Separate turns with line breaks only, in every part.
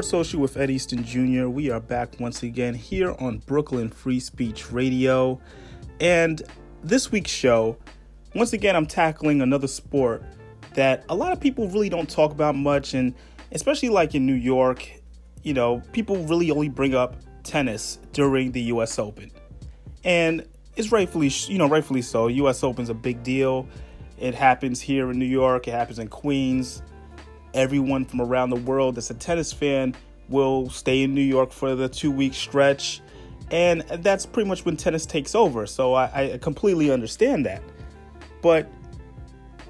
Sports Social with Ed Easton Jr. We are back once again here on Brooklyn Free Speech Radio. And this week's show, once again, I'm tackling another sport that a lot of people really don't talk about much. And especially like in New York, you know, people really only bring up tennis during the US Open. And it's rightfully, you know, rightfully so. US Open's a big deal. It happens here in New York, it happens in Queens everyone from around the world that's a tennis fan will stay in New York for the two week stretch. And that's pretty much when tennis takes over. So I, I completely understand that. But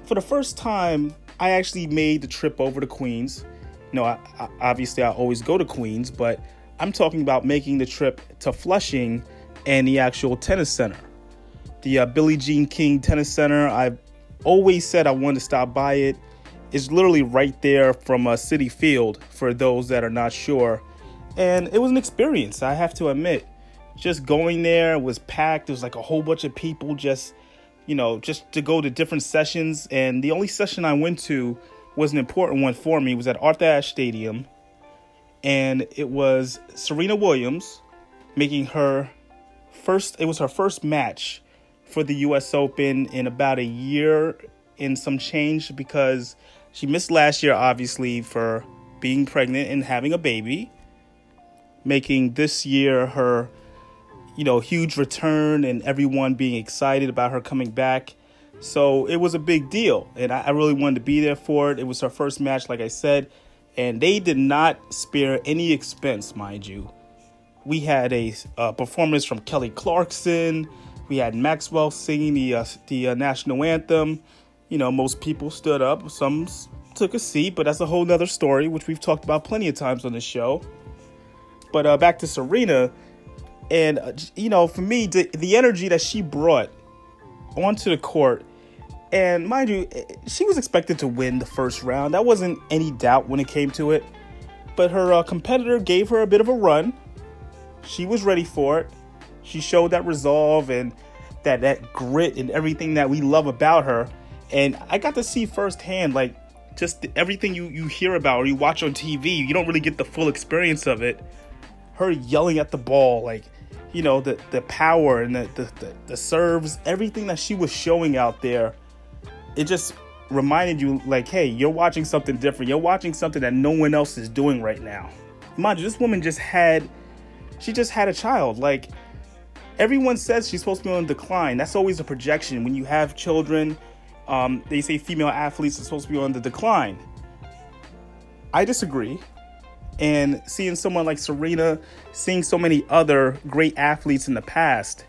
for the first time, I actually made the trip over to Queens. You know, I, I, obviously, I always go to Queens, but I'm talking about making the trip to Flushing and the actual tennis center. The uh, Billie Jean King Tennis Center, I've always said I wanted to stop by it is literally right there from a Citi Field for those that are not sure. And it was an experience, I have to admit. Just going there was packed. There was like a whole bunch of people just, you know, just to go to different sessions. And the only session I went to was an important one for me. It was at Arthur Ashe Stadium. And it was Serena Williams making her first, it was her first match for the US Open in about a year in some change because she missed last year, obviously, for being pregnant and having a baby, making this year her, you know, huge return and everyone being excited about her coming back. So it was a big deal, and I, really wanted to be there for it. It was her first match, like I said, and they did not spare any expense, mind you. We had a performance from Kelly Clarkson. We had Maxwell singing the uh, the uh, national anthem you know, most people stood up, some took a seat, but that's a whole nother story, which we've talked about plenty of times on the show. But uh, back to Serena, and uh, you know, for me, the, the energy that she brought onto the court, and mind you, eh, she was expected to win the first round. That wasn't any doubt when it came to it. But her uh, competitor gave her a bit of a run. She was ready for it. She showed that resolve and that that grit and everything that we love about her and I got to see firsthand like just everything you you hear about or you watch on TV. You don't really get the full experience of it. Her yelling at the ball, like you know the the power and the the, the, serves, everything that she was showing out there. It just reminded you like, hey, you're watching something different. You're watching something that no one else is doing right now. Mind you, this woman just had she just had a child. Like everyone says she's supposed to be on decline. That's always a projection when you have children um, they say female athletes are supposed to be on the decline. I disagree. And seeing someone like Serena, seeing so many other great athletes in the past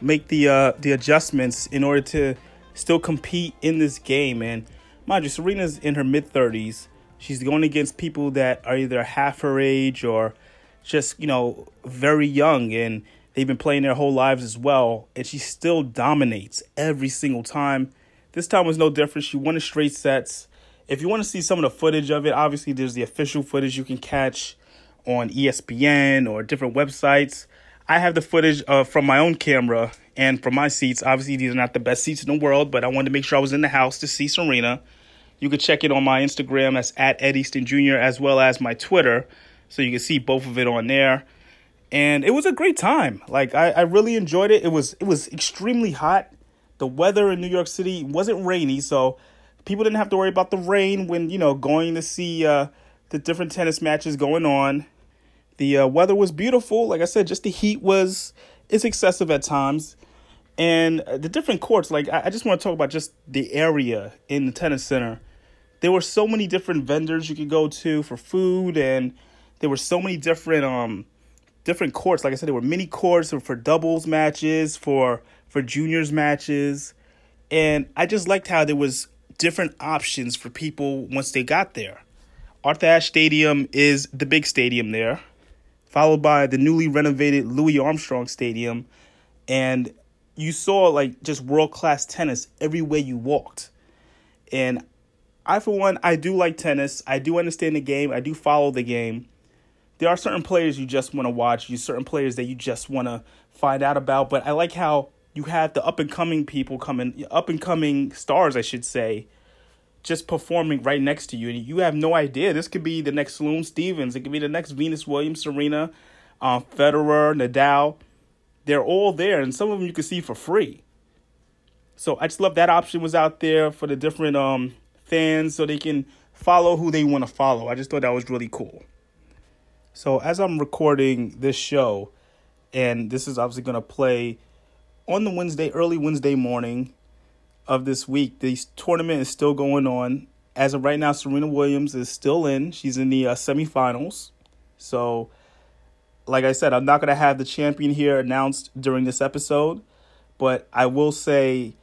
make the uh, the adjustments in order to still compete in this game. And mind you, Serena's in her mid 30s. She's going against people that are either half her age or just, you know, very young. And They've been playing their whole lives as well, and she still dominates every single time. This time was no different. She won a straight sets. If you want to see some of the footage of it, obviously there's the official footage you can catch on ESPN or different websites. I have the footage uh, from my own camera and from my seats. Obviously, these are not the best seats in the world, but I wanted to make sure I was in the house to see Serena. You can check it on my Instagram as at Ed Easton Jr. as well as my Twitter, so you can see both of it on there and it was a great time. Like I, I really enjoyed it. It was it was extremely hot. The weather in New York City wasn't rainy, so people didn't have to worry about the rain when you know going to see uh, the different tennis matches going on. The uh, weather was beautiful. Like I said, just the heat was it's excessive at times, and the different courts. Like I, I just want to talk about just the area in the tennis center. There were so many different vendors you could go to for food, and there were so many different um different courts. Like I said, there were mini courts for doubles matches, for for juniors matches, and I just liked how there was different options for people once they got there. Arthur Ashe Stadium is the big stadium there, followed by the newly renovated Louis Armstrong Stadium, and you saw like just world class tennis everywhere you walked. And I, for one, I do like tennis. I do understand the game. I do follow the game there are certain players you just want to watch, you certain players that you just want to find out about. But I like how you have the up and coming people coming, up and coming stars, I should say, just performing right next to you, and you have no idea. This could be the next Sloane Stevens. It could be the next Venus Williams, Serena, uh, Federer, Nadal. They're all there, and some of them you can see for free. So I just love that option was out there for the different um, fans, so they can follow who they want to follow. I just thought that was really cool. So as I'm recording this show, and this is obviously going to play on the Wednesday, early Wednesday morning of this week. this tournament is still going on. As of right now, Serena Williams is still in. She's in the uh, semifinals. So, like I said, I'm not going to have the champion here announced during this episode, but I will say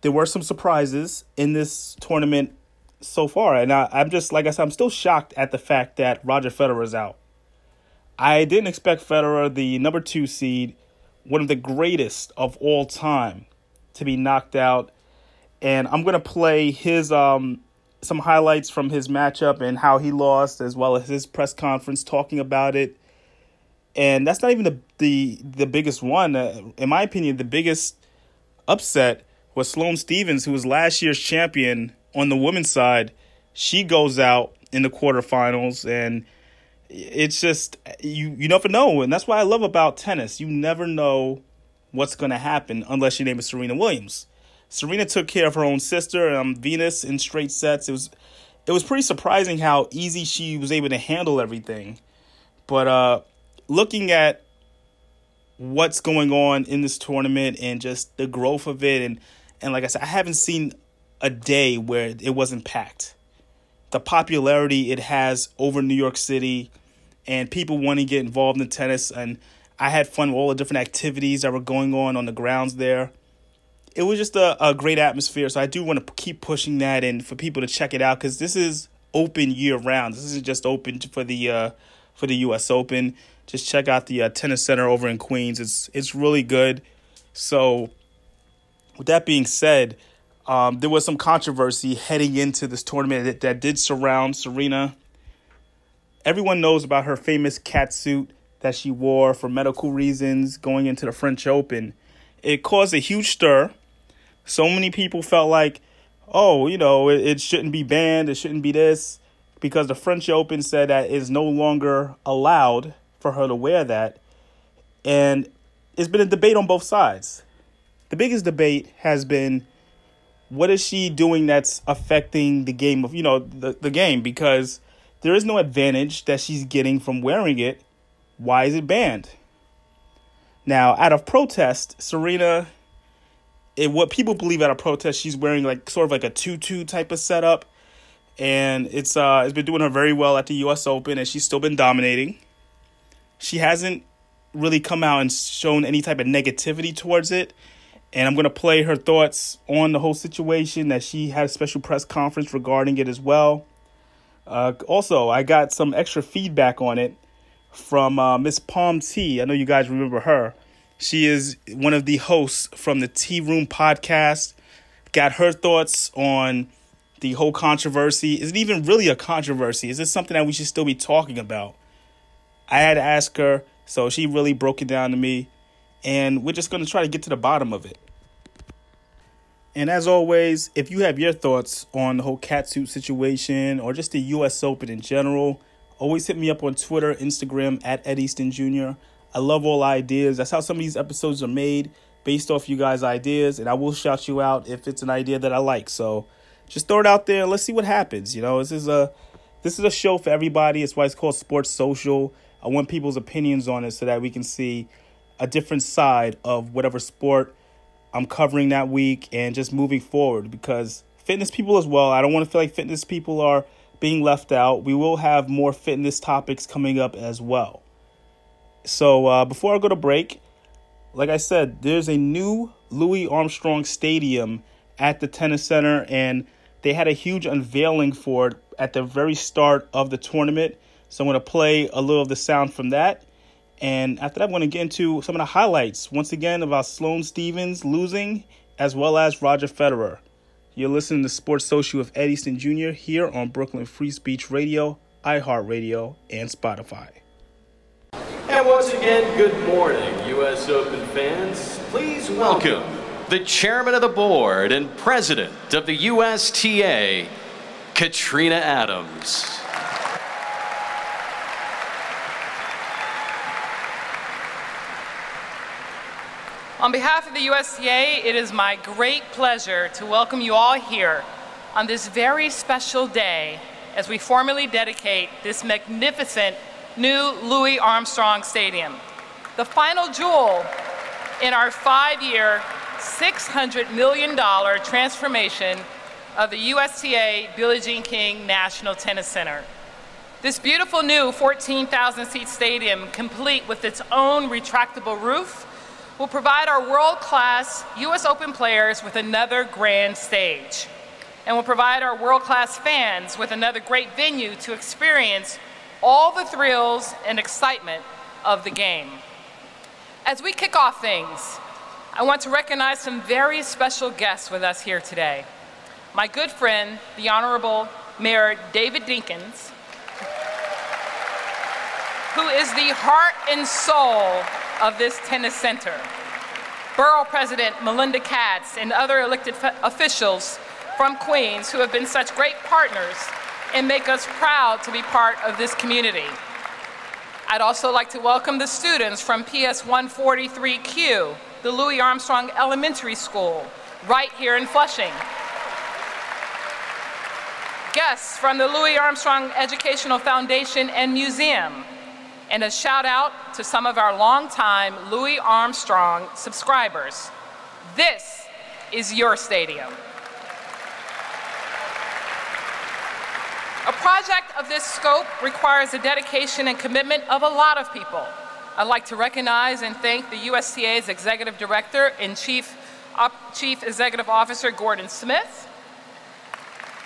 there were some surprises in this tournament so far. And I, I'm just, like I said, I'm still shocked at the fact that Roger Federer is out. I didn't expect Federer, the number two seed, one of the greatest of all time, to be knocked out. And I'm gonna play his um some highlights from his matchup and how he lost, as well as his press conference talking about it. And that's not even the the the biggest one. Uh, in my opinion, the biggest upset was Sloane Stevens, who was last year's champion on the women's side. She goes out in the quarterfinals and it's just you you never know, and that's why I love about tennis. You never know what's going to happen unless your name is Serena Williams. Serena took care of her own sister, um, Venus, in straight sets. It was it was pretty surprising how easy she was able to handle everything. But uh, looking at what's going on in this tournament and just the growth of it, and and like I said, I haven't seen a day where it wasn't packed. The popularity it has over New York City and people want to get involved in tennis. And I had fun with all the different activities that were going on on the grounds there. It was just a, a great atmosphere. So I do want to keep pushing that and for people to check it out because this is open year round. This isn't just open for the uh, for the U.S. Open. Just check out the uh, tennis center over in Queens. It's it's really good. So, with that being said, um, there was some controversy heading into this tournament that, that did surround Serena everyone knows about her famous cat suit that she wore for medical reasons going into the French Open. It caused a huge stir. So many people felt like, oh, you know, it, it shouldn't be banned, it shouldn't be this, because the French Open said that it's no longer allowed for her to wear that. And it's been a debate on both sides. The biggest debate has been what is she doing that's affecting the game of, you know, the, the game? Because there is no advantage that she's getting from wearing it. Why is it banned? Now, out of protest, Serena, it, what people believe out of protest, she's wearing like sort of like a tutu type of setup, and it's uh it's been doing her very well at the U.S. Open, and she's still been dominating. She hasn't really come out and shown any type of negativity towards it, and I'm gonna play her thoughts on the whole situation. That she had a special press conference regarding it as well. Uh, also, I got some extra feedback on it from uh, Miss Palm T. I know you guys remember her. She is one of the hosts from the Tea Room podcast. Got her thoughts on the whole controversy. Is it even really a controversy? Is this something that we should still be talking about? I had to ask her, so she really broke it down to me, and we're just going to try to get to the bottom of it. And as always, if you have your thoughts on the whole catsuit situation or just the US Open in general, always hit me up on Twitter, Instagram at Ed Easton Jr. I love all ideas. That's how some of these episodes are made, based off you guys' ideas, and I will shout you out if it's an idea that I like. So just throw it out there and let's see what happens. You know, this is a this is a show for everybody. It's why it's called Sports Social. I want people's opinions on it so that we can see a different side of whatever sport I'm covering that week and just moving forward because fitness people as well. I don't want to feel like fitness people are being left out. We will have more fitness topics coming up as well. So uh, before I go to break, like I said, there's a new Louis Armstrong Stadium at the tennis center, and they had a huge unveiling for it at the very start of the tournament. So I'm going to play a little of the sound from that. And after that, I'm going to get into some of the highlights once again about Sloane Stevens losing, as well as Roger Federer. You're listening to Sports Social with Ed Jr. here on Brooklyn Free Speech Radio, iHeartRadio, and Spotify.
And once again, good morning, U.S. Open fans. Please welcome the chairman of the board and president of the USTA, Katrina Adams.
On behalf of the USTA, it is my great pleasure to welcome you all here on this very special day as we formally dedicate this magnificent new Louis Armstrong Stadium, the final jewel in our five-year, $600 million transformation of the USTA Billie Jean King National Tennis Center. This beautiful new 14,000 seat stadium, complete with its own retractable roof, will provide our world-class U.S. Open players with another grand stage and will provide our world-class fans with another great venue to experience all the thrills and excitement of the game. As we kick off things, I want to recognize some very special guests with us here today. My good friend, the Honorable Mayor David Dinkins, who is the heart and soul of this tennis center. Borough President Melinda Katz and other elected officials from Queens who have been such great partners and make us proud to be part of this community. I'd also like to welcome the students from PS 143Q, the Louis Armstrong Elementary School, right here in Flushing. Guests from the Louis Armstrong Educational Foundation and Museum, and a shout out to some of our longtime Louis Armstrong subscribers. This is your stadium. A project of this scope requires the dedication and commitment of a lot of people. I'd like to recognize and thank the USTA's Executive Director and Chief, Chief Executive Officer Gordon Smith,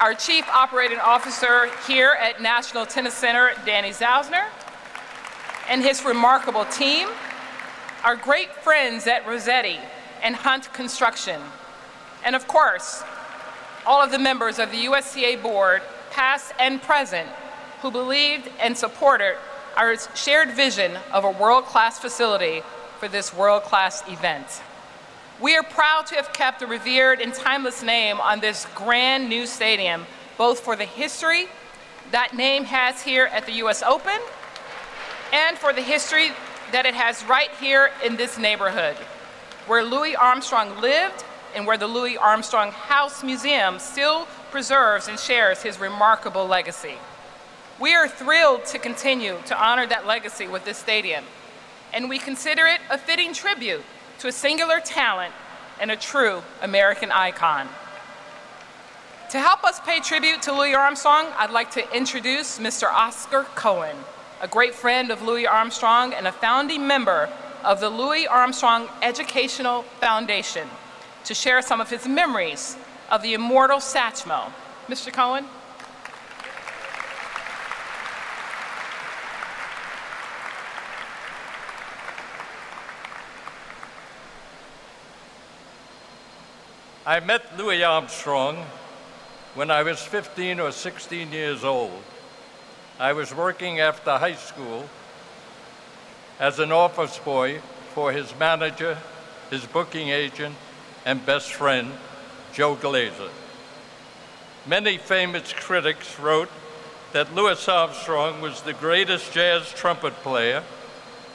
our Chief Operating Officer here at National Tennis Center, Danny Zausner, and his remarkable team, our great friends at Rossetti and Hunt Construction, and of course, all of the members of the USTA board, past and present, who believed and supported our shared vision of a world-class facility for this world-class event. We are proud to have kept a revered and timeless name on this grand new stadium, both for the history that name has here at the US Open and for the history that it has right here in this neighborhood, where Louis Armstrong lived and where the Louis Armstrong House Museum still preserves and shares his remarkable legacy. We are thrilled to continue to honor that legacy with this stadium, and we consider it a fitting tribute to a singular talent and a true American icon. To help us pay tribute to Louis Armstrong, I'd like to introduce Mr. Oscar Cohen a great friend of Louis Armstrong and a founding member of the Louis Armstrong Educational Foundation, to share some of his memories of the immortal Satchmo. Mr. Cohen?
I met Louis Armstrong when I was 15 or 16 years old. I was working after high school as an office boy for his manager, his booking agent, and best friend, Joe Glaser. Many famous critics wrote that Louis Armstrong was the greatest jazz trumpet player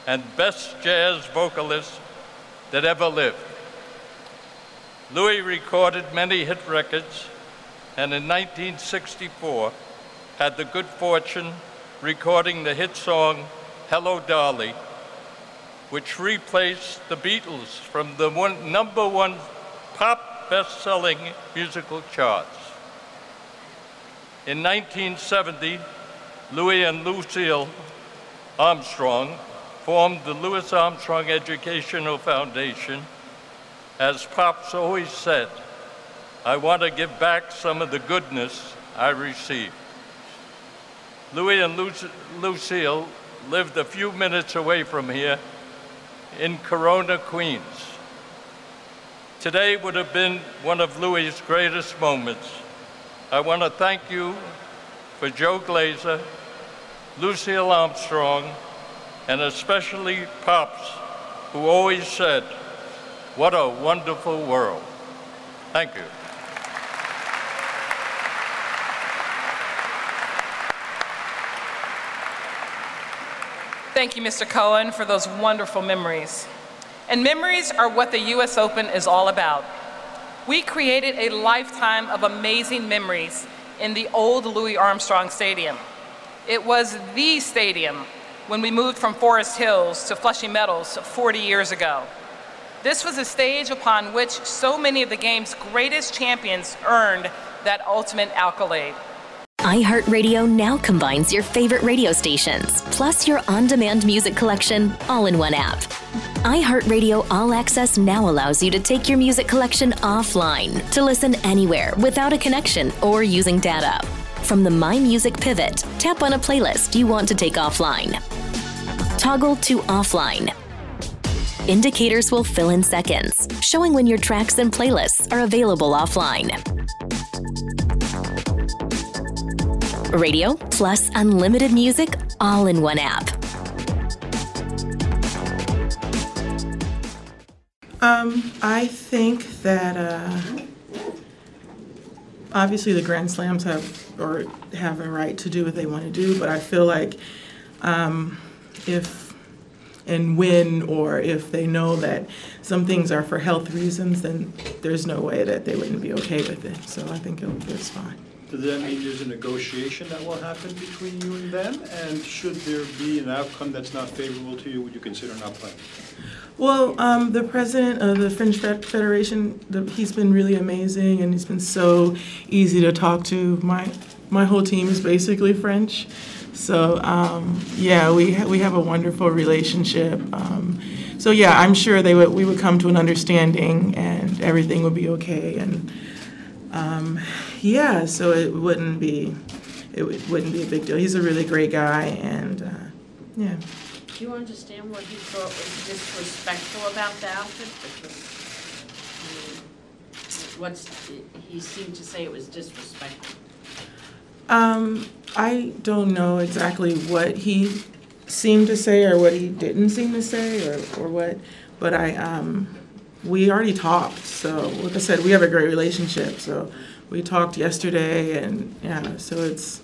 and best jazz vocalist that ever lived. Louis recorded many hit records, and in 1964, had the good fortune recording the hit song Hello Dolly, which replaced the Beatles from the one, number one pop best-selling musical charts. In 1970, Louis and Lucille Armstrong formed the Louis Armstrong Educational Foundation. As Pops always said, I want to give back some of the goodness I received. Louis and Lucille lived a few minutes away from here in Corona, Queens. Today would have been one of Louis's greatest moments. I want to thank you for Joe Glaser, Lucille Armstrong, and especially Pops, who always said, What a wonderful world. Thank you.
Thank you, Mr. Cohen, for those wonderful memories. And memories are what the US Open is all about. We created a lifetime of amazing memories in the old Louis Armstrong Stadium. It was the stadium when we moved from Forest Hills to Flushing Meadows 40 years ago. This was a stage upon which so many of the game's greatest champions earned that ultimate accolade
iHeartRadio now combines your favorite radio stations, plus your on demand music collection, all in one app. iHeartRadio All Access now allows you to take your music collection offline to listen anywhere without a connection or using data. From the My Music pivot, tap on a playlist you want to take offline. Toggle to offline. Indicators will fill in seconds, showing when your tracks and playlists are available offline. Radio, plus unlimited music all in one app.
Um, I think that uh, obviously the Grand Slams have or have a right to do what they want to do, but I feel like um, if and when or if they know that some things are for health reasons, then there's no way that they wouldn't be okay with it. So I think it, it's fine.
Does that mean there's a negotiation that will happen between you and them? And should there be an outcome that's not favorable to you, would you consider not playing?
Well, um, the president of the French Federation, the, he's been really amazing, and he's been so easy to talk to. My my whole team is basically French, so um, yeah, we ha- we have a wonderful relationship. Um, so yeah, I'm sure they would we would come to an understanding, and everything would be okay. And um, yeah, so it wouldn't be it wouldn't be a big deal. He's a really great guy, and uh, yeah.
Do you understand what he thought was disrespectful about the outfit? Because what's he seemed to say it was disrespectful.
Um, I don't know exactly what he seemed to say or what he didn't seem to say or, or what, but I um, we already talked. So, like I said, we have a great relationship. So, we talked yesterday, and yeah, so it's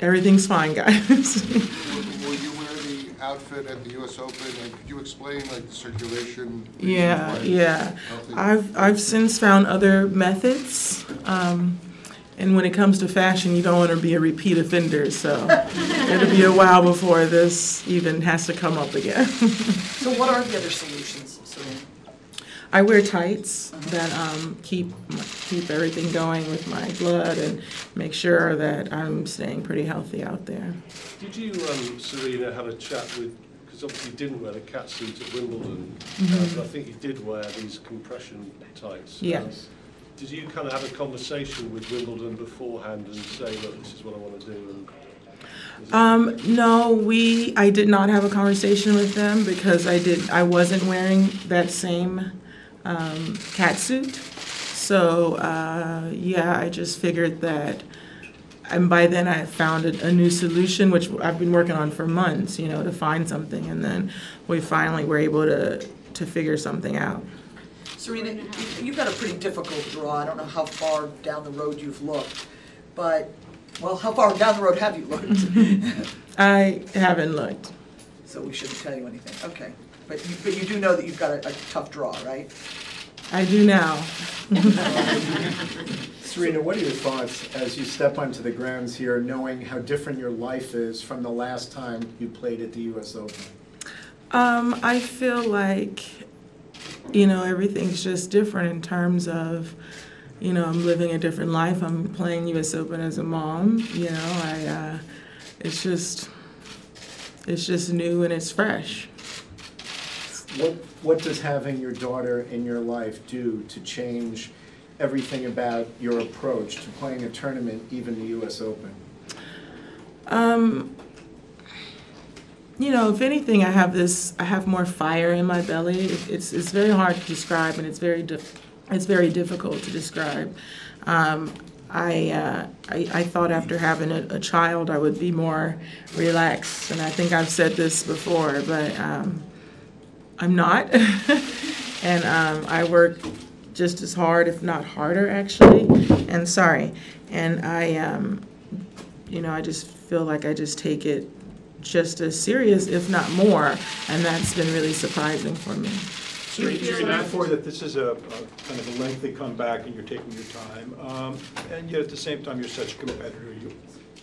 everything's fine, guys.
Will you wear the outfit at the U.S. Open? And could you explain like the circulation?
Yeah, yeah. I've I've since found other methods. Um, and when it comes to fashion, you don't want to be a repeat offender, so it'll be a while before this even has to come up again.
so, what are the other solutions?
I wear tights that um, keep keep everything going with my blood and make sure that I'm staying pretty healthy out there.
Did you, um, Serena, have a chat with? Because obviously you didn't wear the cat suit at Wimbledon, mm-hmm. uh, but I think you did wear these compression tights.
Yes. Um,
did you kind of have a conversation with Wimbledon beforehand and say, look, this is what I want to do?
Um, no, we. I did not have a conversation with them because I did. I wasn't wearing that same um, cat suit. So uh, yeah, I just figured that, and by then I found a, a, new solution, which I've been working on for months, you know, to find something, and then we finally were able to to figure something out.
Serena, you've got a pretty difficult draw. I don't know how far down the road you've looked, but well, how far down the road have you looked?
I haven't looked.
So we shouldn't tell you anything. Okay. But you, but you do know that you've got a, a tough draw, right?
I do now.
Serena, what are your thoughts as you step onto the grounds here, knowing how different your life is from the last time you played at the U.S. Open?
Um, I feel like, you know, everything's just different in terms of, you know, I'm living a different life. I'm playing U.S. Open as a mom. You know, I, uh, it's just, it's just new and it's fresh.
What, what does having your daughter in your life do to change everything about your approach to playing a tournament, even the U.S. Open?
Um, you know, if anything, I have this. I have more fire in my belly. It's it's very hard to describe, and it's very dif- it's very difficult to describe. Um, I, uh, I, I thought after having a, a, child, I would be more relaxed, and I think I've said this before, but. Um, I'm not. and um, I work just as hard, if not harder, actually. And sorry, and I, um, you know, I just feel like I just take it just as serious, if not more, and that's been really surprising for me.
Serena, for that this is a, a kind of a lengthy comeback and you're taking your time, um, and yet at the same time, you're such a competitor, you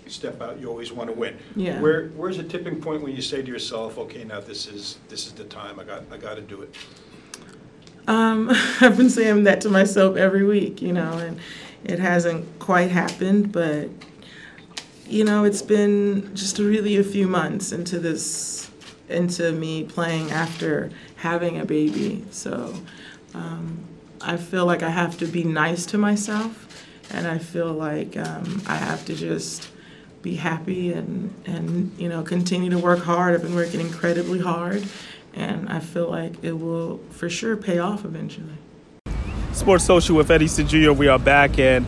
step out, you always want to win.
Yeah.
Where, where's a tipping point when you say to yourself, okay, now this is, this is the time, I got, I got to do it?
Um, I've been saying that to myself every week, you know, and it hasn't quite happened, but you know, it's been just really a few months into this, into me playing after having a baby. So um, I feel like I have to be nice to myself, and I feel like um, I have to just be happy and and you know continue to work hard. I've been working incredibly hard, and I feel like it will for sure pay off eventually.
Sports Social with Eddie Jr. We are back, and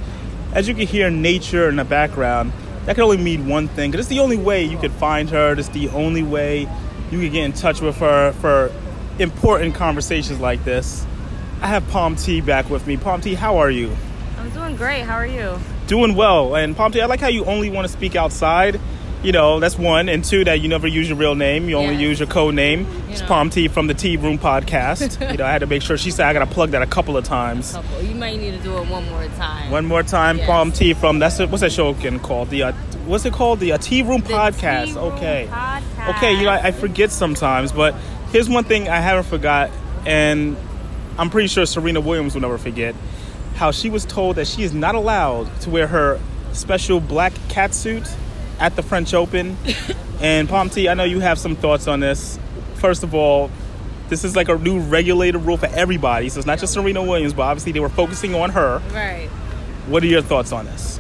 as you can hear, nature in the background. That can only mean one thing, because it's the only way you could find her. It's the only way you can get in touch with her for important conversations like this. I have Palm T back with me. Palm T, how are you?
I'm doing great. How are you?
Doing well. And Palm T, I like how you only want to speak outside. You know, that's one. And two, that you never use your real name. You only use your code name. it's
know.
Palm T from the Tea Room podcast. you know, I had to make sure she said I got to plug that a couple of times.
Couple. You might need to do it one more time.
One more time,
Yes.
Palm T from that's what's that show again called? The uh, what's it called? The uh, Tea Room podcast.
Tea Room
okay.
Podcast.
Okay, you know I, I forget sometimes, but here's one thing I haven't forgot, and I'm pretty sure Serena Williams will never forget how she was told that she is not allowed to wear her special black cat suit at the French Open. and Palm T, I know you have some thoughts on this. First of all, this is like a new regulated rule for everybody, so it's not just Serena Williams, but obviously they were focusing on her.
Right.
What are your thoughts on this?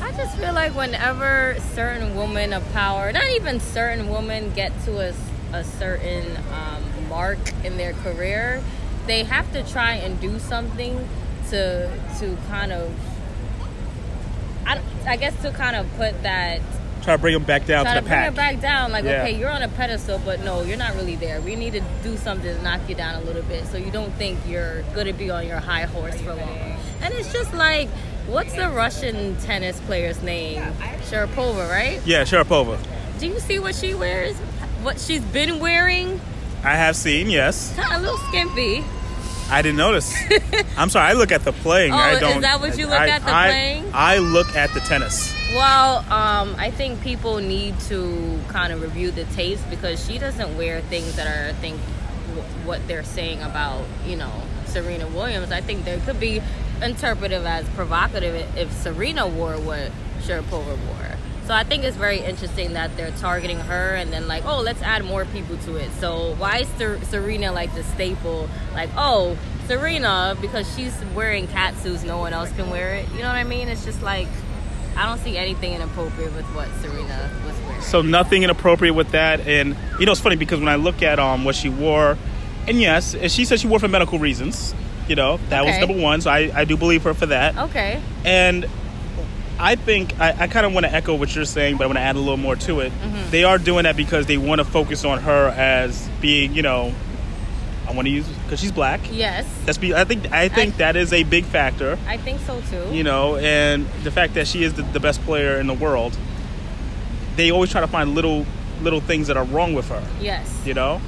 I just feel like whenever certain women of power, not even certain women, get to a, a certain um, mark in their career, they have to try and do something to to kind of, I, I guess to kind of put that
Try to bring them back down
try
to
to
the
bring
pack.
it back down. Like,
Yeah.
okay, you're on a pedestal, but no, you're not really there. We need to do something to knock you down a little bit, so you don't think you're gonna be on your high horse for long. And it's just like, what's the Russian tennis player's name? Sharapova, right?
Yeah, Sharapova.
Do you see what she wears? What she's been wearing?
I have seen, yes.
Kind of a little skimpy.
I didn't notice. I'm sorry. I look at the playing.
Oh,
I
is
don't.
that what you look
I-
at, the
I-
playing?
I look at the tennis.
Well, um, I think people need to kind of review the taste because she doesn't wear things that are, I think, what they're saying about, you know, Serena Williams. I think there could be interpretive as provocative if Serena wore what Sharapova wore. So I think it's very interesting that they're targeting her and then like, oh, let's add more people to it. So why is Ser- Serena like the staple? Like, oh, Serena because she's wearing cat suits, no one else can wear it. You know what I mean? It's just like I don't see anything inappropriate with what Serena was wearing.
So nothing inappropriate with that. And you know, it's funny because when I look at um what she wore, and yes, she said she wore for medical reasons. You know, that was number one. So I, I do believe her for that.
Okay.
And I think I, I kind of want to echo what you're saying, but I want to add a little more to it.
Mhm.
They are doing that because they want to focus on her as being, you know, I want to use because she's black.
Yes.
That's be. I think I think that is a big factor.
I think so too.
You know, and the fact that she is the, the best player in the world. They always try to find little little things that are wrong with her.
Yes.
You know.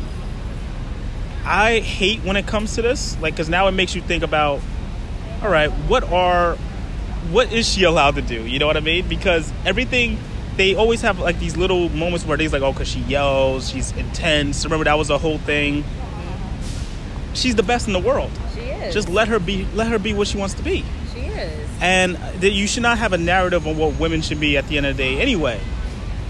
I hate when it comes to this, like, because now it makes you think about, all right, what are, what is she allowed to do? You know what I mean? Because everything, they always have like these little moments where they's like, oh, because she yells, she's intense. Remember that was a whole thing. She's the best in the world.
She is.
Just let her be. Let her be what she wants to be.
She is.
And that you should not have a narrative on what women should be at the end of the day, anyway.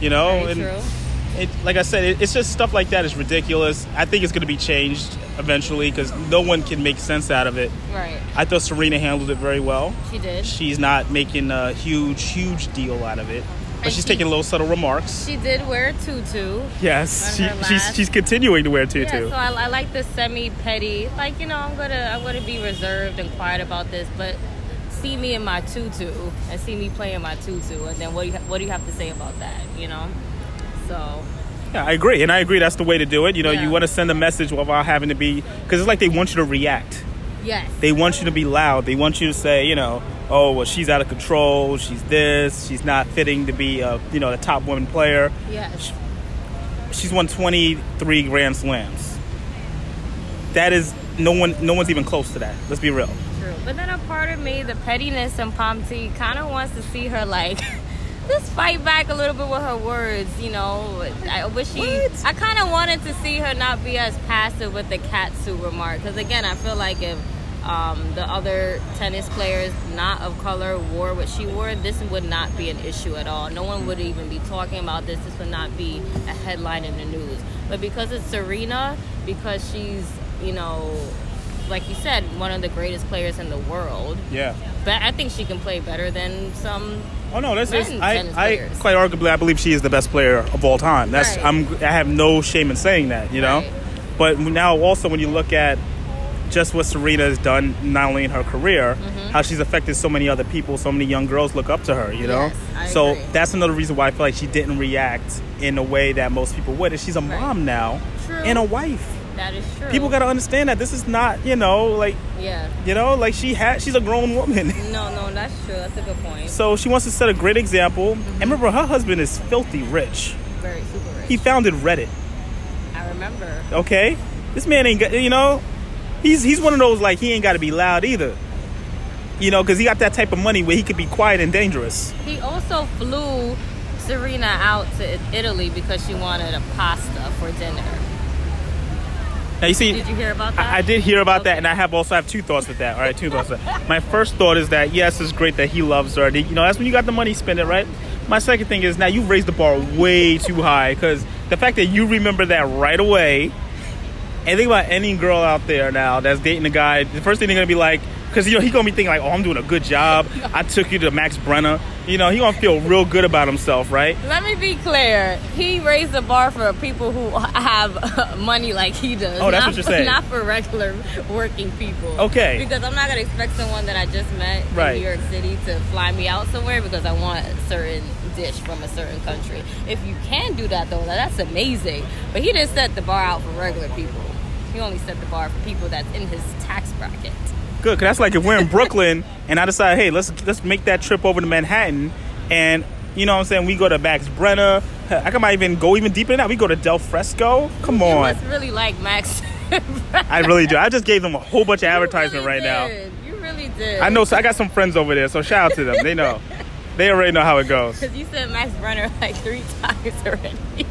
You know,
Very
and
true.
It, like I said, it, it's just stuff like that is ridiculous. I think it's going to be changed eventually because no one can make sense out of it.
Right.
I thought Serena handled it very well.
She did.
She's not making a huge, huge deal out of it, but
And
she's
she-
taking little subtle remarks.
She did wear a tutu.
Yes, she, she's she's continuing to wear tutu.
Yeah, so I, I like the semi petty. Like you know, I'm gonna I'm gonna be reserved and quiet about this, but see me in my tutu and see me playing my tutu, and then what do you what do you have to say about that? You know. So
Yeah, I agree, and I agree that's the way to do it. You know,
Yeah.
you want to send a message without having to be because it's like they want you to react.
Yes.
They want you to be loud. They want you to say, you know, oh well, she's out of control. She's this. She's not fitting to be a you know a top woman player.
Yes.
She's won 23 Grand Slams. That is no one. No one's even close to that. Let's be real.
True. But then a part of me, the pettiness and Palm T, kind of wants to see her like just fight back a little bit with her words. You know, I wish she. What? I kind of wanted to see her not be as passive with the catsuit remark because again, I feel like if. Um, the other tennis players not of color wore what she wore, this would not be an issue at all. No one would even be talking about this. This would not be a headline in the news. But because it's Serena, because she's, you know, like you said, one of the greatest players in the world.
Yeah.
But I think she can play better than some.
Oh no, that's just I, I quite arguably I believe she is the best player of all time. That's
Right.
I'm I have no shame in saying that, you know.
Right.
But now also when you look at just what Serena has done not only in her career,
Mm-hmm.
how she's affected so many other people, so many young girls look up to her, you know.
Yes,
so
agree.
that's another reason why I feel like she didn't react in a way that most people would. And she's a mom now
True.
and a wife.
That is true.
People got to understand that this is not, you know, like
Yeah.
you know, like she had she's a grown woman.
No, no, that's true. That's a good point.
So she wants to set a great example. And mm-hmm. remember, her husband is filthy rich.
Very super rich.
He founded Reddit.
I remember.
Okay, this man ain't got you know, he's he's one of those like he ain't got to be loud either. You know, because he got that type of money where he could be quiet and dangerous.
He also flew Serena out to Italy because she wanted a pasta for dinner.
Now you see,
Did you hear about that?
I, I did hear about that, and I have also have two thoughts with that. All right, two thoughts. With that. My first thought is that yes, it's great that he loves her. You know, that's when you got the money, spend it right. My second thing is now you've raised the bar way too high because the fact that you remember that right away. And think about any girl out there now that's dating a guy. The first thing they're gonna be like, because you know he gonna be thinking like, oh, I'm doing a good job. I took you to Max Brenner. You know, he gonna feel real good about himself, right?
Let me be clear. He raised the bar for people who have money like he does.
Oh, that's
not
what you're
for-
saying.
Not for regular working people.
Okay.
Because I'm not gonna expect someone that I just met
Right.
in New York City to fly me out somewhere because I want a certain dish from a certain country. If you can do that though, that's amazing. But he didn't set the bar out for regular people. He only set the bar for people that's in his tax bracket.
Good, cause that's like if we're in Brooklyn and I decide, hey, let's let's make that trip over to Manhattan, and you know what I'm saying, we go to Max Brenner. I might even go even deeper than that. We go to Del Frisco. Come
You
on,
must really like Max.
I really do. I just gave them a whole bunch of advertisement right now.
You really did.
I know. So I got some friends over there, so shout out to them. They know. They already know how it goes.
Because you said Max Brenner like three times already.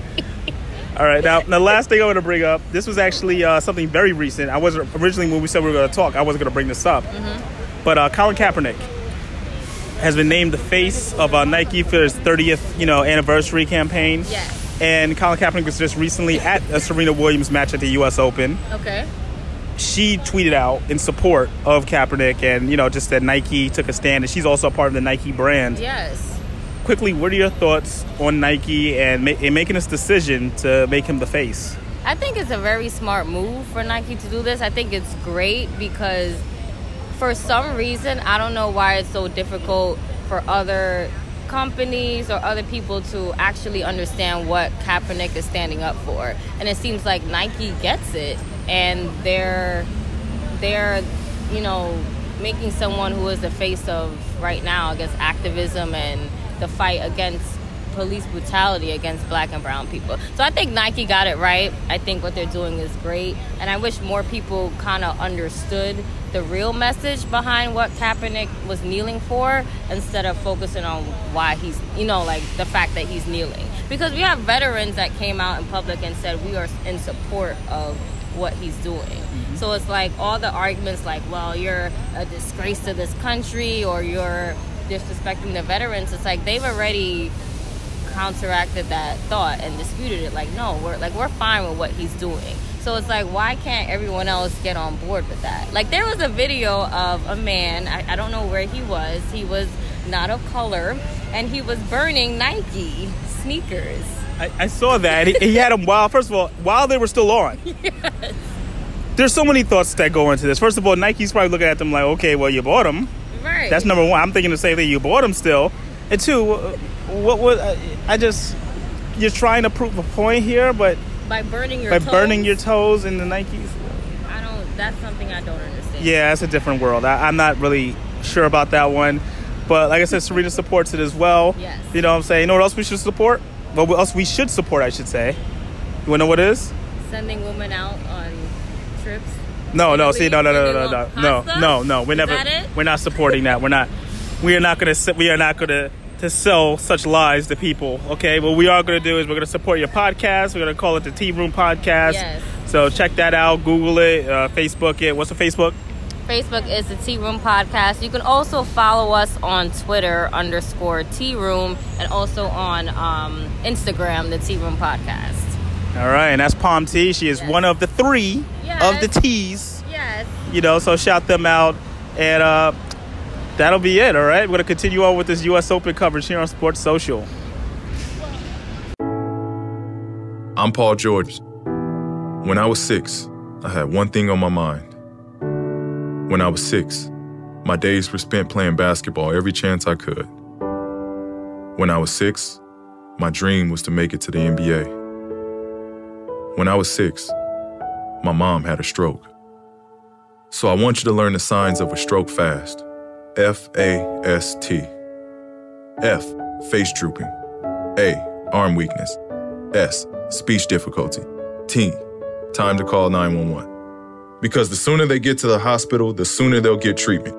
All right, now the last thing I want to bring up. This was actually uh, something very recent. I wasn't originally when we said we were going to talk. I wasn't going to bring this up, but uh, Colin Kaepernick has been named the face of uh, Nike for his 30th, you know, anniversary campaign.
Yes.
And Colin Kaepernick was just recently at a Serena Williams match at the U.S. Open.
Okay.
She tweeted out in support of Kaepernick, and you know, just that Nike took a stand, and she's also a part of the Nike brand.
Yes.
Quickly, what are your thoughts on Nike and, ma- and making this decision to make him the face?
I think it's a very smart move for Nike to do this. I think it's great because for some reason, I don't know why it's so difficult for other companies or other people to actually understand what Kaepernick is standing up for. And it seems like Nike gets it and they're they're, you know, making someone who is the face of right now against activism and the fight against police brutality against black and brown people. So I think Nike got it right. I think what they're doing is great. And I wish more people kind of understood the real message behind what Kaepernick was kneeling for instead of focusing on why he's, you know, like the fact that he's kneeling. Because we have veterans that came out in public and said we are in support of what he's doing. Mm-hmm. So it's like all the arguments like, well, you're a disgrace to this country or you're disrespecting the veterans. It's like they've already counteracted that thought and disputed it. Like, no, we're like we're fine with what he's doing. So it's like, why can't everyone else get on board with that? Like, there was a video of a man. I, I don't know where he was. He was not of color, and he was burning Nike sneakers.
I, I saw that. He, he had them while, first of all, while they were still on. Yes. There's so many thoughts that go into this. First of all, Nike's probably looking at them like, okay, well, you bought them.
Right.
That's number one. I'm thinking the same thing. You bought them still. And two, what would I just? you're trying to prove a point here, but
by burning your
by
toes,
burning your toes in the Nikes.
I don't. That's something I don't understand.
Yeah, it's a different world. I, I'm not really sure about that one. But like I said, Serena supports it as well.
Yes.
You know what I'm saying? You know what else we should support? What else we should support, I should say. You wanna know what it is?
Sending women out on trips.
No, no. See, no, no, no, no, no, no, no, no, no. We're never. We're not supporting that. We're not. We are not gonna. We are not gonna to sell such lies to people. Okay. What we are gonna do is we're gonna support your podcast. We're gonna call it the Tea Room Podcast.
Yes.
So check that out. Google it. Uh, Facebook it. What's the Facebook?
Facebook is the Tea Room Podcast. You can also follow us on Twitter underscore Tea Room and also on um, Instagram, the Tea Room Podcast.
All right, and that's Palm T. She is one of the three of the T's.
Yes.
You know, so shout them out, and uh, that'll be it. All right, we're gonna continue on with this U.S. Open coverage here on Sports Social.
I'm Paul George. When I was six, I had one thing on my mind. When I was six, my days were spent playing basketball every chance I could. When I was six, my dream was to make it to the NBA. When I was six, my mom had a stroke. So I want you to learn the signs of a stroke fast. F A S T. F, face drooping. A, arm weakness. S, speech difficulty. T, time to call 911. Because the sooner they get to the hospital, the sooner they'll get treatment.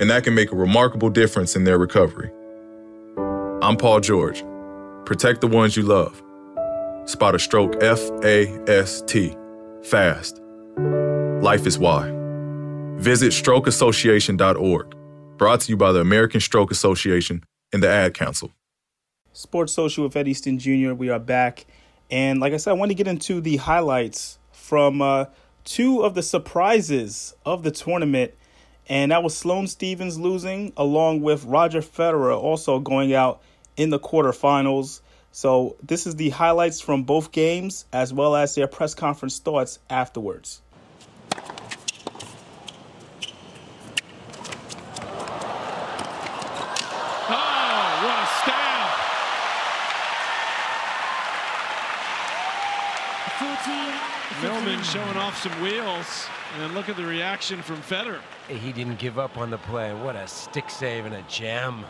And that can make a remarkable difference in their recovery. I'm Paul George. Protect the ones you love. Spot a stroke F A S T. Fast. Life is why. Visit strokeassociation.org. Brought to you by the American Stroke Association and the Ad Council.
Sports Social with Ed Easton Jr. We are back, and like I said, I want to get into the highlights from uh, two of the surprises of the tournament, and that was Sloane Stevens losing, along with Roger Federer also going out in the quarterfinals. So this is the highlights from both games, as well as their press conference thoughts afterwards.
Oh, what a stab!
14.
Millman showing off some wheels, and look at the reaction from Federer.
He didn't give up on the play. What a stick save and a gem.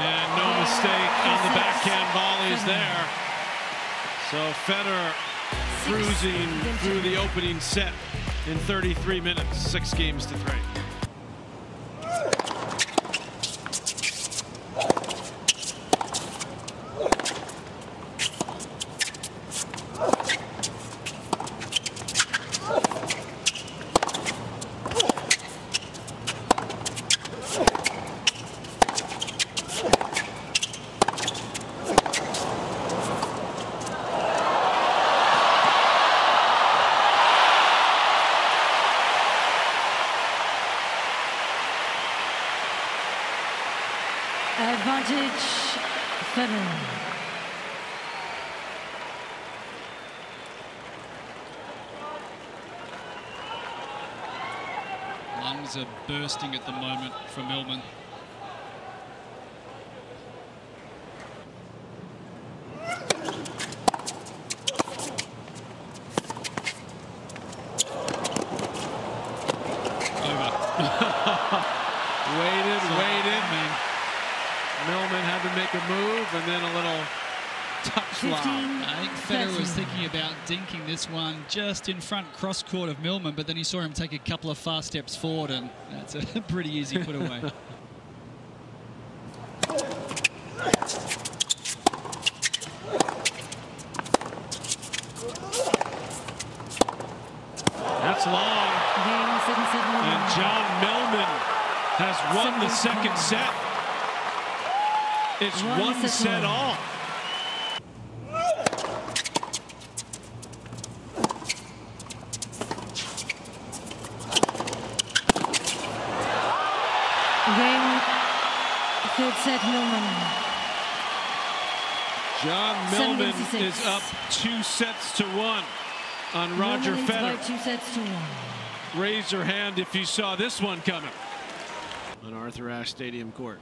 And no mistake on the backhand volleys there. So Federer cruising through the opening set in 33 minutes, six games to three.
Advantage Federer.
Lungs are bursting at the moment from Millman.
waited, waited. Millman had to make a move, and then a little touch lob.
I think Federer was thinking about dinking this one just in front cross court of Millman, but then he saw him take a couple of fast steps forward, and that's a pretty easy put away.
That's long. And John Millman has won the second set. It's
One
one
set
set all.
Game third set Millman.
John
Seven
Millman
games to six.
is up two sets to one on Roger
Millman by
Federer.
two sets to one.
raise your hand if you saw this one coming. On Arthur Ashe Stadium court.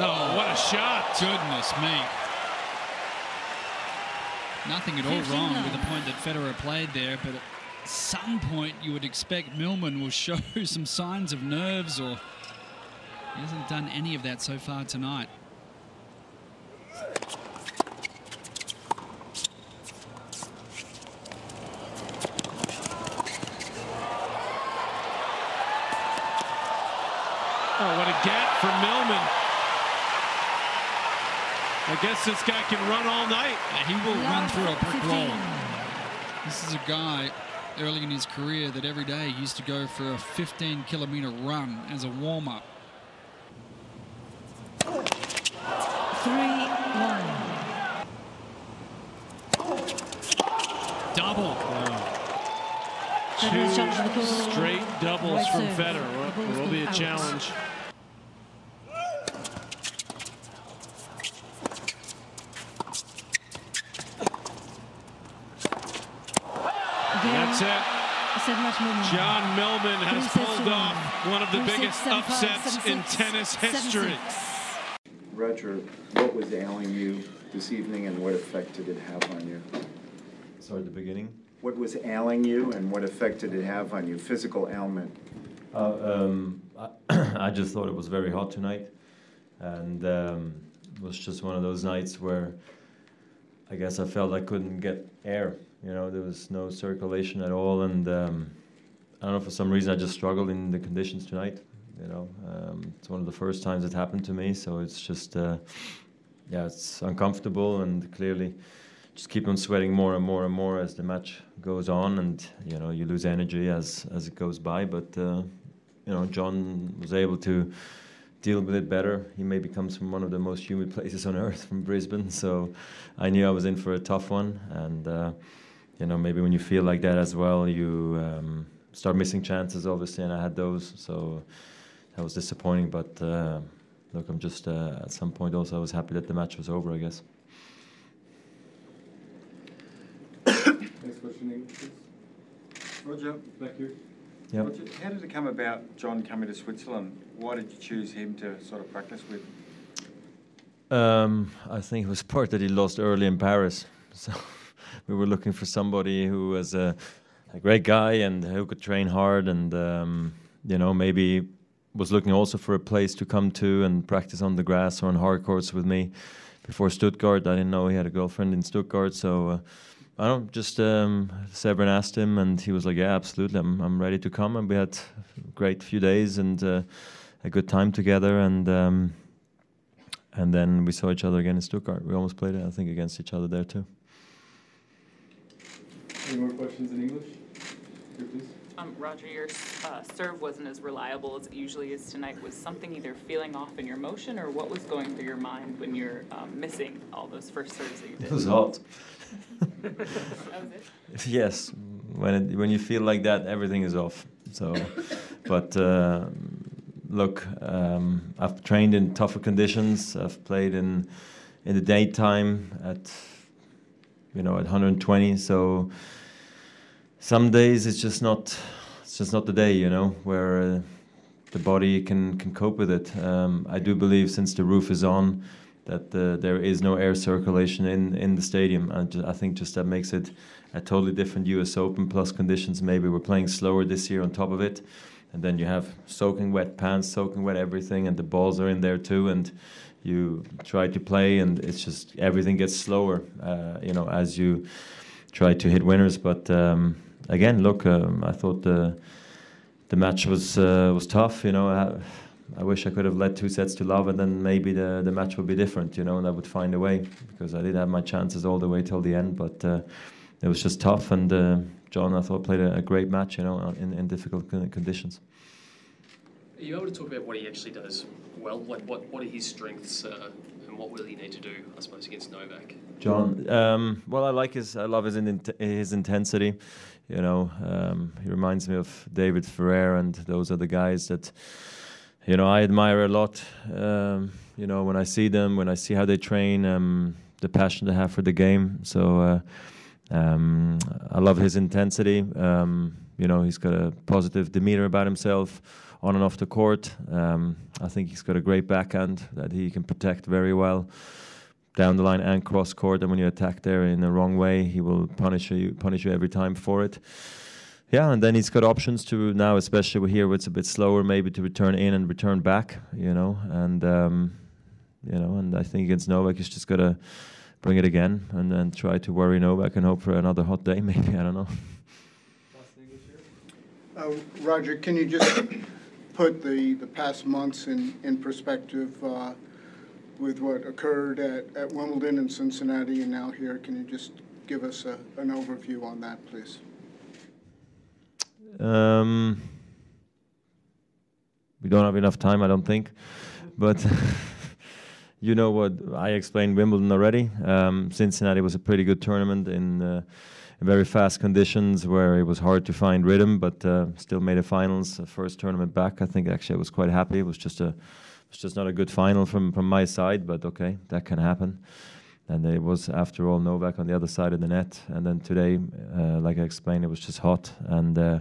Oh, what a shot. Goodness me. Nothing at all wrong with the point that Federer played there, but at some point you would expect Millman will show some signs of nerves or he hasn't done any of that so far tonight.
Oh, what a gap for Millman. I guess this guy can run all night.
He will run through a brick wall. This is a guy early in his career that every day he used to go for a 15 kilometer run as a warm up.
Three, one.
Double.
Federer's shot to the
Two straight doubles from. Federer. Will- Will be a
gone out.
challenge. That's it.
Said much more.
John Millman has
Three sets
pulled
to
off one of the
Three, six,
biggest
seven, five,
upsets
seven,
in
six,
tennis
seven,
history.
six.
Roger, what was ailing you this evening and what effect did it have on you?
Sorry, the beginning.
What was ailing you and what effect did it have on you? Physical ailment.
Uh, um, I, I just thought it was very hot tonight, and um, it was just one of those nights where I guess I felt I couldn't get air. You know, there was no circulation at all, and um, I don't know for some reason I just struggled in the conditions tonight. You know, um, it's one of the first times it happened to me, so it's just uh, yeah, it's uncomfortable and clearly just keep on sweating more and more and more as the match goes on, and you know you lose energy as as it goes by. But uh, you know John was able to deal with it better. He maybe comes from one of the most humid places on earth, from Brisbane, so I knew I was in for a tough one. And uh, you know maybe when you feel like that as well, you um, start missing chances, obviously, and I had those, so that was disappointing. But uh, look, I'm just uh, at some point also I was happy that the match was over. I guess.
Next question, English, please. Roger, back here.
Yep.
Roger, how did it come about, John coming to Switzerland? Why did you choose him to sort of practice with?
Um, I think it was part that he lost early in Paris. So we were looking for somebody who was a, a great guy and who could train hard and, um, you know, maybe was looking also for a place to come to and practice on the grass or on hard courts with me. Before Stuttgart, I didn't know he had a girlfriend in Stuttgart. So uh, I don't just, um, Severin asked him and he was like, yeah, absolutely. I'm, I'm ready to come. And we had a great few days and uh, a good time together. And, um, and then we saw each other again in Stuttgart. We almost played, I think, against each other there too.
Any more questions in English? Here, please.
Um, Roger, your uh, serve wasn't as reliable as it usually is tonight. Was something either feeling off in your motion, or what was going through your mind when you're um, missing all those first serves that you did?
It was hot.
that was it.
yes, when it, when you feel like that, everything is off. So, but uh, look, um, I've trained in tougher conditions. I've played in in the daytime at you know at 120. So some days it's just not it's just not the day, you know, where uh, the body can can cope with it. Um, I do believe since the roof is on that uh, there is no air circulation in in the stadium. And ju- I think just that makes it a totally different U.S. Open plus conditions. Maybe we're playing slower this year on top of it, and then you have soaking wet pants, soaking wet everything, and the balls are in there too, and you try to play, and it's just everything gets slower, uh, you know, as you try to hit winners. But um, again, look, um, I thought the the match was uh, was tough. You know, I, I wish I could have led two sets to love, and then maybe the the match would be different. You know, and I would find a way because I did have my chances all the way till the end, but. Uh, it was just tough, and uh, John, I thought, played a, a great match, you know, in, in difficult conditions.
Are you able to talk about what he actually does well? Like, what, what are his strengths uh, and what will he need to do, I suppose, against Novak?
John, um, well, I like his, I love his in, his intensity. You know, um, he reminds me of David Ferrer, and those are the guys that, you know, I admire a lot. Um, you know, when I see them, when I see how they train, um, the passion they have for the game. So uh, um, I love his intensity. Um, you know, he's got a positive demeanor about himself on and off the court. Um, I think he's got a great backhand that he can protect very well down the line and cross court. And when you attack there in the wrong way, he will punish you punish you every time for it. Yeah, and then he's got options to now, especially here where it's a bit slower, maybe to return in and return back. You know, and um, you know, and I think against Novak, he's just got to bring it again and then try to worry Novak and hope for another hot day. Maybe I don't know.
Uh, Roger, can you just put the, the past months in, in perspective uh, with what occurred at, at Wimbledon and Cincinnati and now here? Can you just give us a, an overview on that, please?
Um, we don't have enough time, I don't think. But you know what I explained Wimbledon already. Um, Cincinnati was a pretty good tournament in, uh, very fast conditions where it was hard to find rhythm, but uh, still made a finals. first tournament back. I think actually I was quite happy. It was just a it was just not a good final from from my side, but okay, that can happen. And it was after all Novak on the other side of the net. And then today, uh, like I explained, it was just hot and. Uh,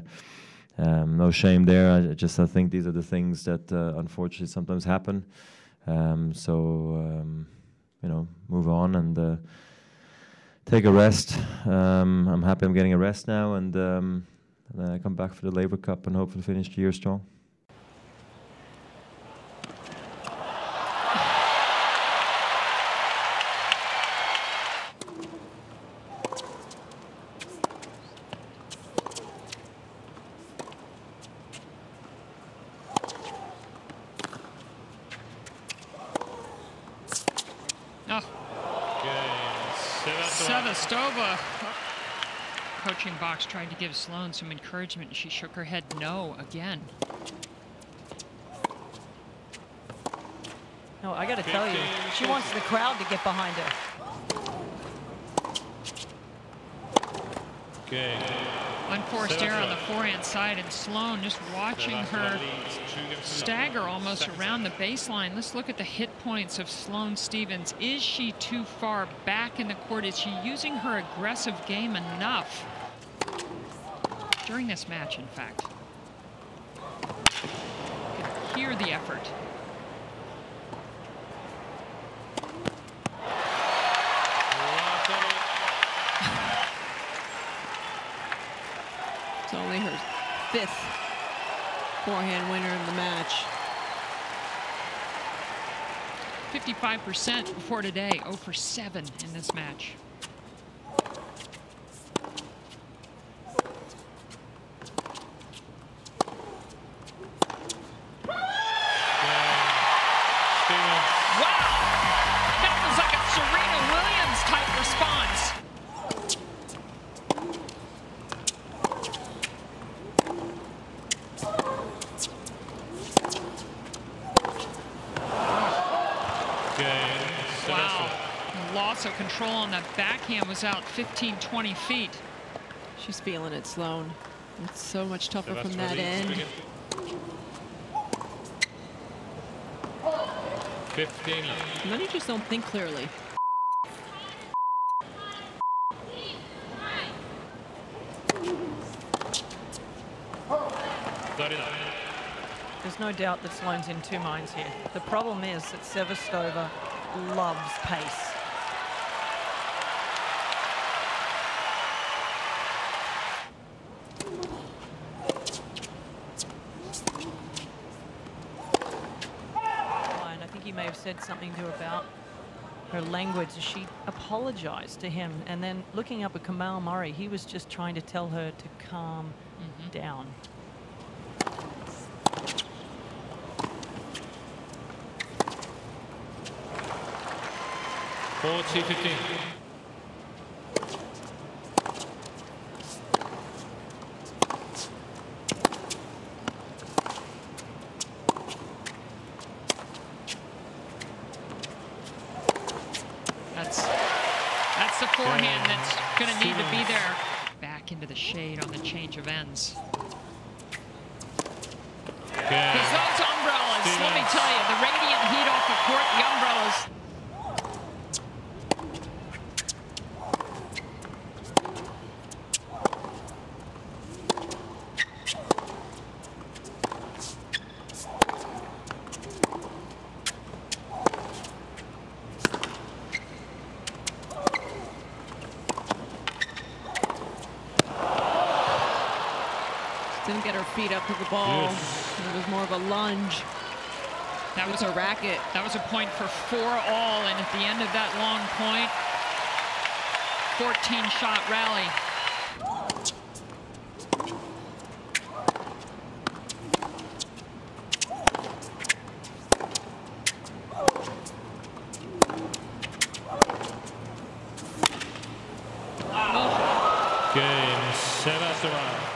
um, no shame there. I just I think these are the things that uh, unfortunately sometimes happen. Um, so um, you know, move on and uh, take a rest. Um, I'm happy I'm getting a rest now, and, um, and then I come back for the Laver Cup and hopefully finish the year strong.
Uh, box tried to give Sloane some encouragement. And she shook her head no again.
No, I got to tell you, she wants the crowd to get behind her.
Okay.
Unforced error on the forehand side, and Sloane just watching her stagger almost around the baseline. Let's look at the hit points of Sloane Stevens. Is she too far back in the court? Is she using her aggressive game enough? during this match, in fact. You can hear the effort.
Forehand winner of the match.
55% before today, 0 for 7 in this match. Backhand was out 15, 20 feet.
She's feeling it, Sloane. It's so much tougher so from that end.
15.
And then you just don't think clearly.
There's no doubt that Sloane's in two minds here. The problem is that Sevastova loves pace. I think he may have said something to her about her language. She apologized to him. And then looking up at Kamal Murray, he was just trying to tell her to calm mm -hmm. down.
4, 2, 15. Feet up to the ball. It was more of a lunge.
That was
a racket.
That was a point for four all, and at the end of that long point, 14 shot rally.
Game, Sevastova.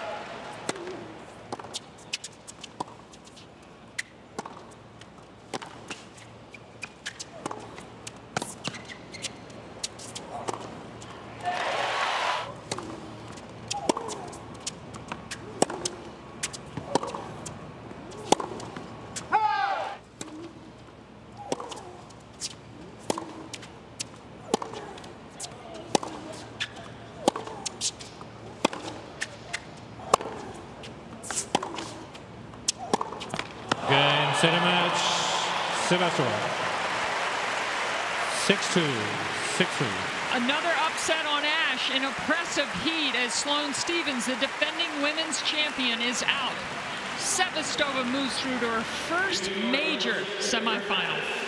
Game, set a match, Sevastova. 6-2, 6-3.
Another upset on Ashe in oppressive heat as Sloane Stevens, the defending women's champion, is out. Sevastova moves through to her first major semifinal.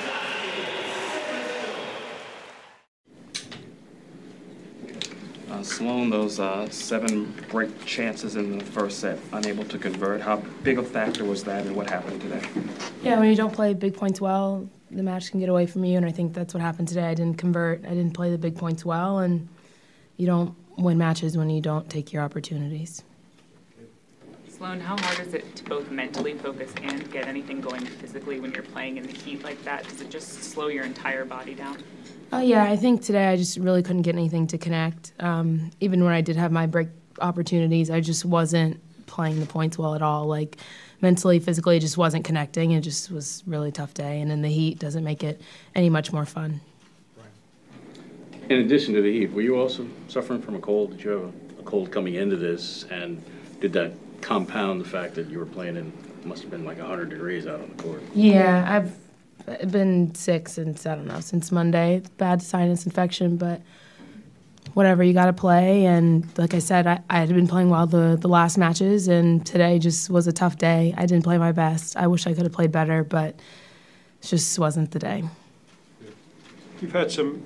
Sloane, those uh, seven break chances in the first set, unable to convert. How big a factor was that, and what happened today?
Yeah, when you don't play big points well, the match can get away from you, and I think that's what happened today. I didn't convert, I didn't play the big points well, and you don't win matches when you don't take your opportunities.
Sloane, how hard is it to both mentally focus and get anything going physically when you're playing in the heat like that? Does it just slow your entire body down?
Uh, yeah, I think today I just really couldn't get anything to connect. Um, even when I did have my break opportunities, I just wasn't playing the points well at all. Like mentally, physically, it just wasn't connecting. It just was a really tough day, and in the heat doesn't make it any much more fun.
In addition to the heat, were you also suffering from a cold? Did you have a, a cold coming into this? And did that compound the fact that you were playing in, must have been like 100 degrees out on the court?
Yeah, I've been sick since, I don't know, since Monday. Bad sinus infection, but whatever, you got to play. And like I said, I, I had been playing well the, the last matches, and today just was a tough day. I didn't play my best. I wish I could have played better, but it just wasn't the day.
You've had some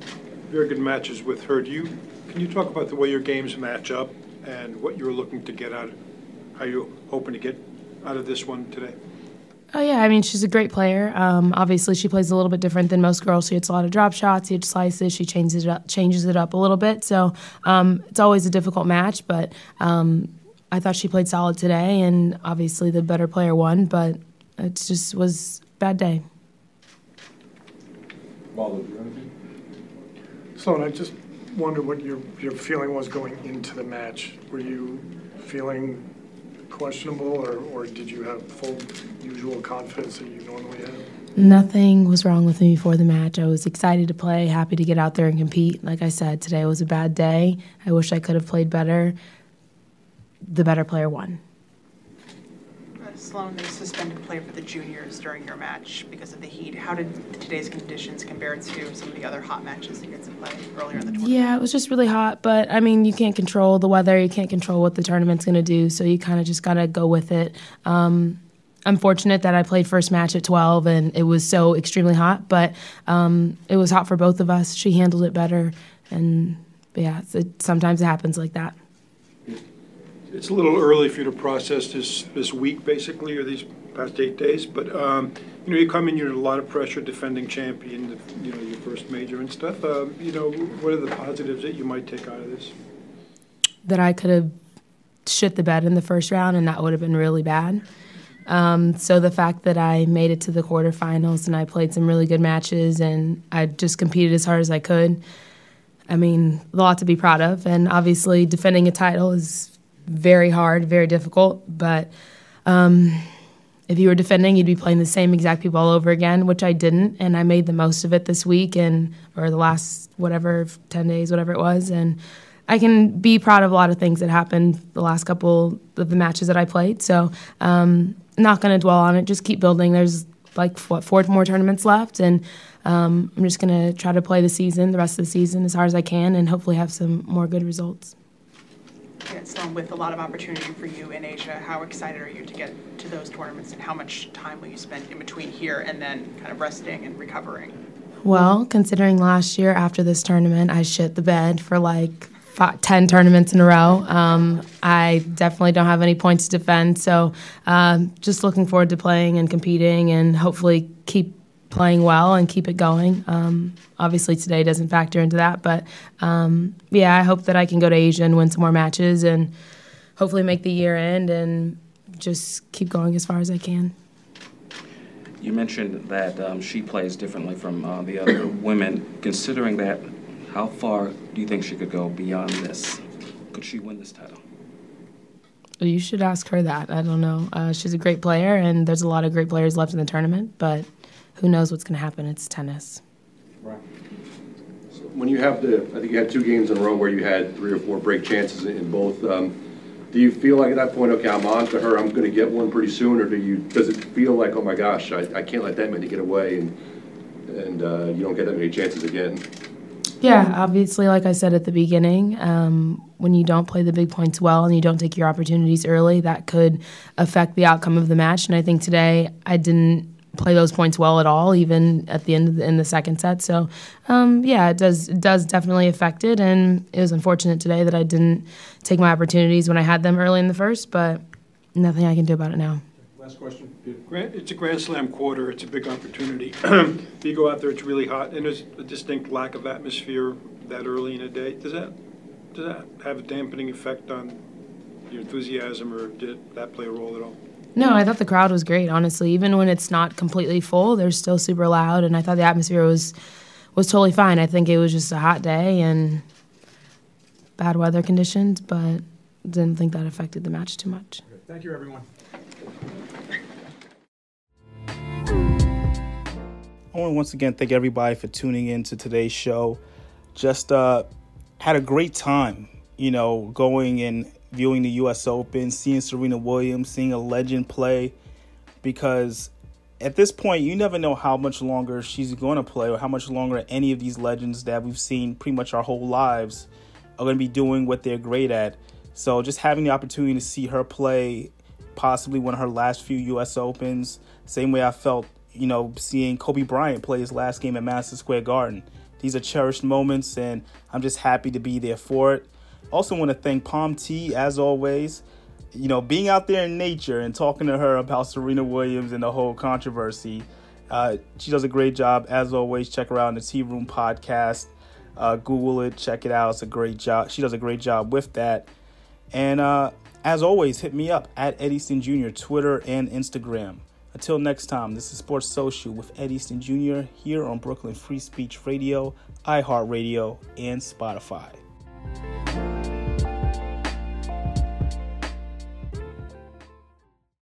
very good matches with her. Do you, can you talk about the way your games match up and what you're looking to get out, of how you're hoping to get out of this one today?
Oh yeah, I mean she's a great player. Um, obviously, she plays a little bit different than most girls. She hits a lot of drop shots, she hits slices. She changes it up, changes it up a little bit. So um, it's always a difficult match. But um, I thought she played solid today, and obviously the better player won. But it just was a bad day.
Sloane, I just wonder what your, your feeling was going into the match. Were you feeling questionable, or, or did you have full usual confidence that you normally have?
Nothing was wrong with me before the match. I was excited to play, happy to get out there and compete. Like I said, today was a bad day. I wish I could have played better. The better player won.
Sloane, they suspended play for the juniors during your match because of the heat. How did today's conditions compare to some of the other hot matches that you had to play earlier in the tournament?
Yeah, it was just really hot, but I mean, you can't control the weather, you can't control what the tournament's going to do, so you kind of just got to go with it. Um, I'm fortunate that I played first match at 12 and it was so extremely hot, but um, it was hot for both of us. She handled it better, and yeah, it, sometimes it happens like that.
It's a little early for you to process this, this week, basically, or these past eight days, but, um, you know, you come in, you're under a lot of pressure, defending champion, you know, your first major and stuff. Um, You know, what are the positives that you might take out of this?
That I could have shit the bed in the first round, and that would have been really bad. Um, so the fact that I made it to the quarterfinals and I played some really good matches and I just competed as hard as I could. I mean, a lot to be proud of, and obviously defending a title is very hard, very difficult. But um, if you were defending, you'd be playing the same exact people all over again, which I didn't, and I made the most of it this week and or the last whatever ten days, whatever it was, and I can be proud of a lot of things that happened the last couple of the matches that I played. So, um, not going to dwell on it. Just keep building. There's like what four more tournaments left, and um, I'm just going to try to play the season, the rest of the season, as hard as I can, and hopefully have some more good results.
Sloane, with a lot of opportunity for you in Asia, how excited are you to get to those tournaments, and how much time will you spend in between here and then kind of resting and recovering?
Well, considering last year after this tournament, I shit the bed for like five, 10 tournaments in a row. Um, I definitely don't have any points to defend. So um, just looking forward to playing and competing and hopefully keep playing well and keep it going. Um, obviously, today doesn't factor into that. But um, yeah, I hope that I can go to Asia and win some more matches and hopefully make the year end and just keep going as far as I can.
You mentioned that um, she plays differently from uh, the other women. Considering that, how far do you think she could go beyond this? Could she win this title?
You should ask her that. I don't know. Uh, she's a great player, and there's a lot of great players left in the tournament, but who knows what's going to happen? It's tennis.
Right. So when you have the, I think you had two games in a row where you had three or four break chances in both. Um, do you feel like at that point, okay, I'm on to her, I'm going to get one pretty soon, or do you? Does it feel like, oh my gosh, I, I can't let that many get away, and and uh, you don't get that many chances again?
Yeah, obviously, like I said at the beginning, um, when you don't play the big points well and you don't take your opportunities early, that could affect the outcome of the match. And I think today I didn't play those points well at all, even at the end of the, in the second set. So, um, yeah, it does it does definitely affect it, and it was unfortunate today that I didn't take my opportunities when I had them early in the first. But nothing I can do about it now.
Last question. It's a Grand Slam quarter. It's a big opportunity. You go out there, it's really hot, and there's a distinct lack of atmosphere that early in the day. Does that does that have a dampening effect on your enthusiasm, or did that play a role at all?
No, I thought the crowd was great. Honestly, even when it's not completely full, they're still super loud, and I thought the atmosphere was was totally fine. I think it was just a hot day and bad weather conditions, but didn't think that affected the match too much.
Thank you, everyone.
I want to once again thank everybody for tuning in to today's show. Just uh, had a great time, you know, going and viewing the U.S. Open, seeing Serena Williams, seeing a legend play, because at this point, you never know how much longer she's going to play or how much longer any of these legends that we've seen pretty much our whole lives are going to be doing what they're great at. So just having the opportunity to see her play possibly one of her last few U.S. Opens, same way I felt, you know, seeing Kobe Bryant play his last game at Madison Square Garden. These are cherished moments, and I'm just happy to be there for it. Also, want to thank Palm T as always. You know, being out there in nature and talking to her about Serena Williams and the whole controversy. Uh, she does a great job as always. Check her out on the Tea Room podcast. Uh, Google it, check it out. It's a great job. She does a great job with that. And uh, as always, hit me up at Ed Easton Jr. Twitter and Instagram. Until next time, this is Sports Social with Ed Easton Jr. here on Brooklyn Free Speech Radio, iHeartRadio, and Spotify.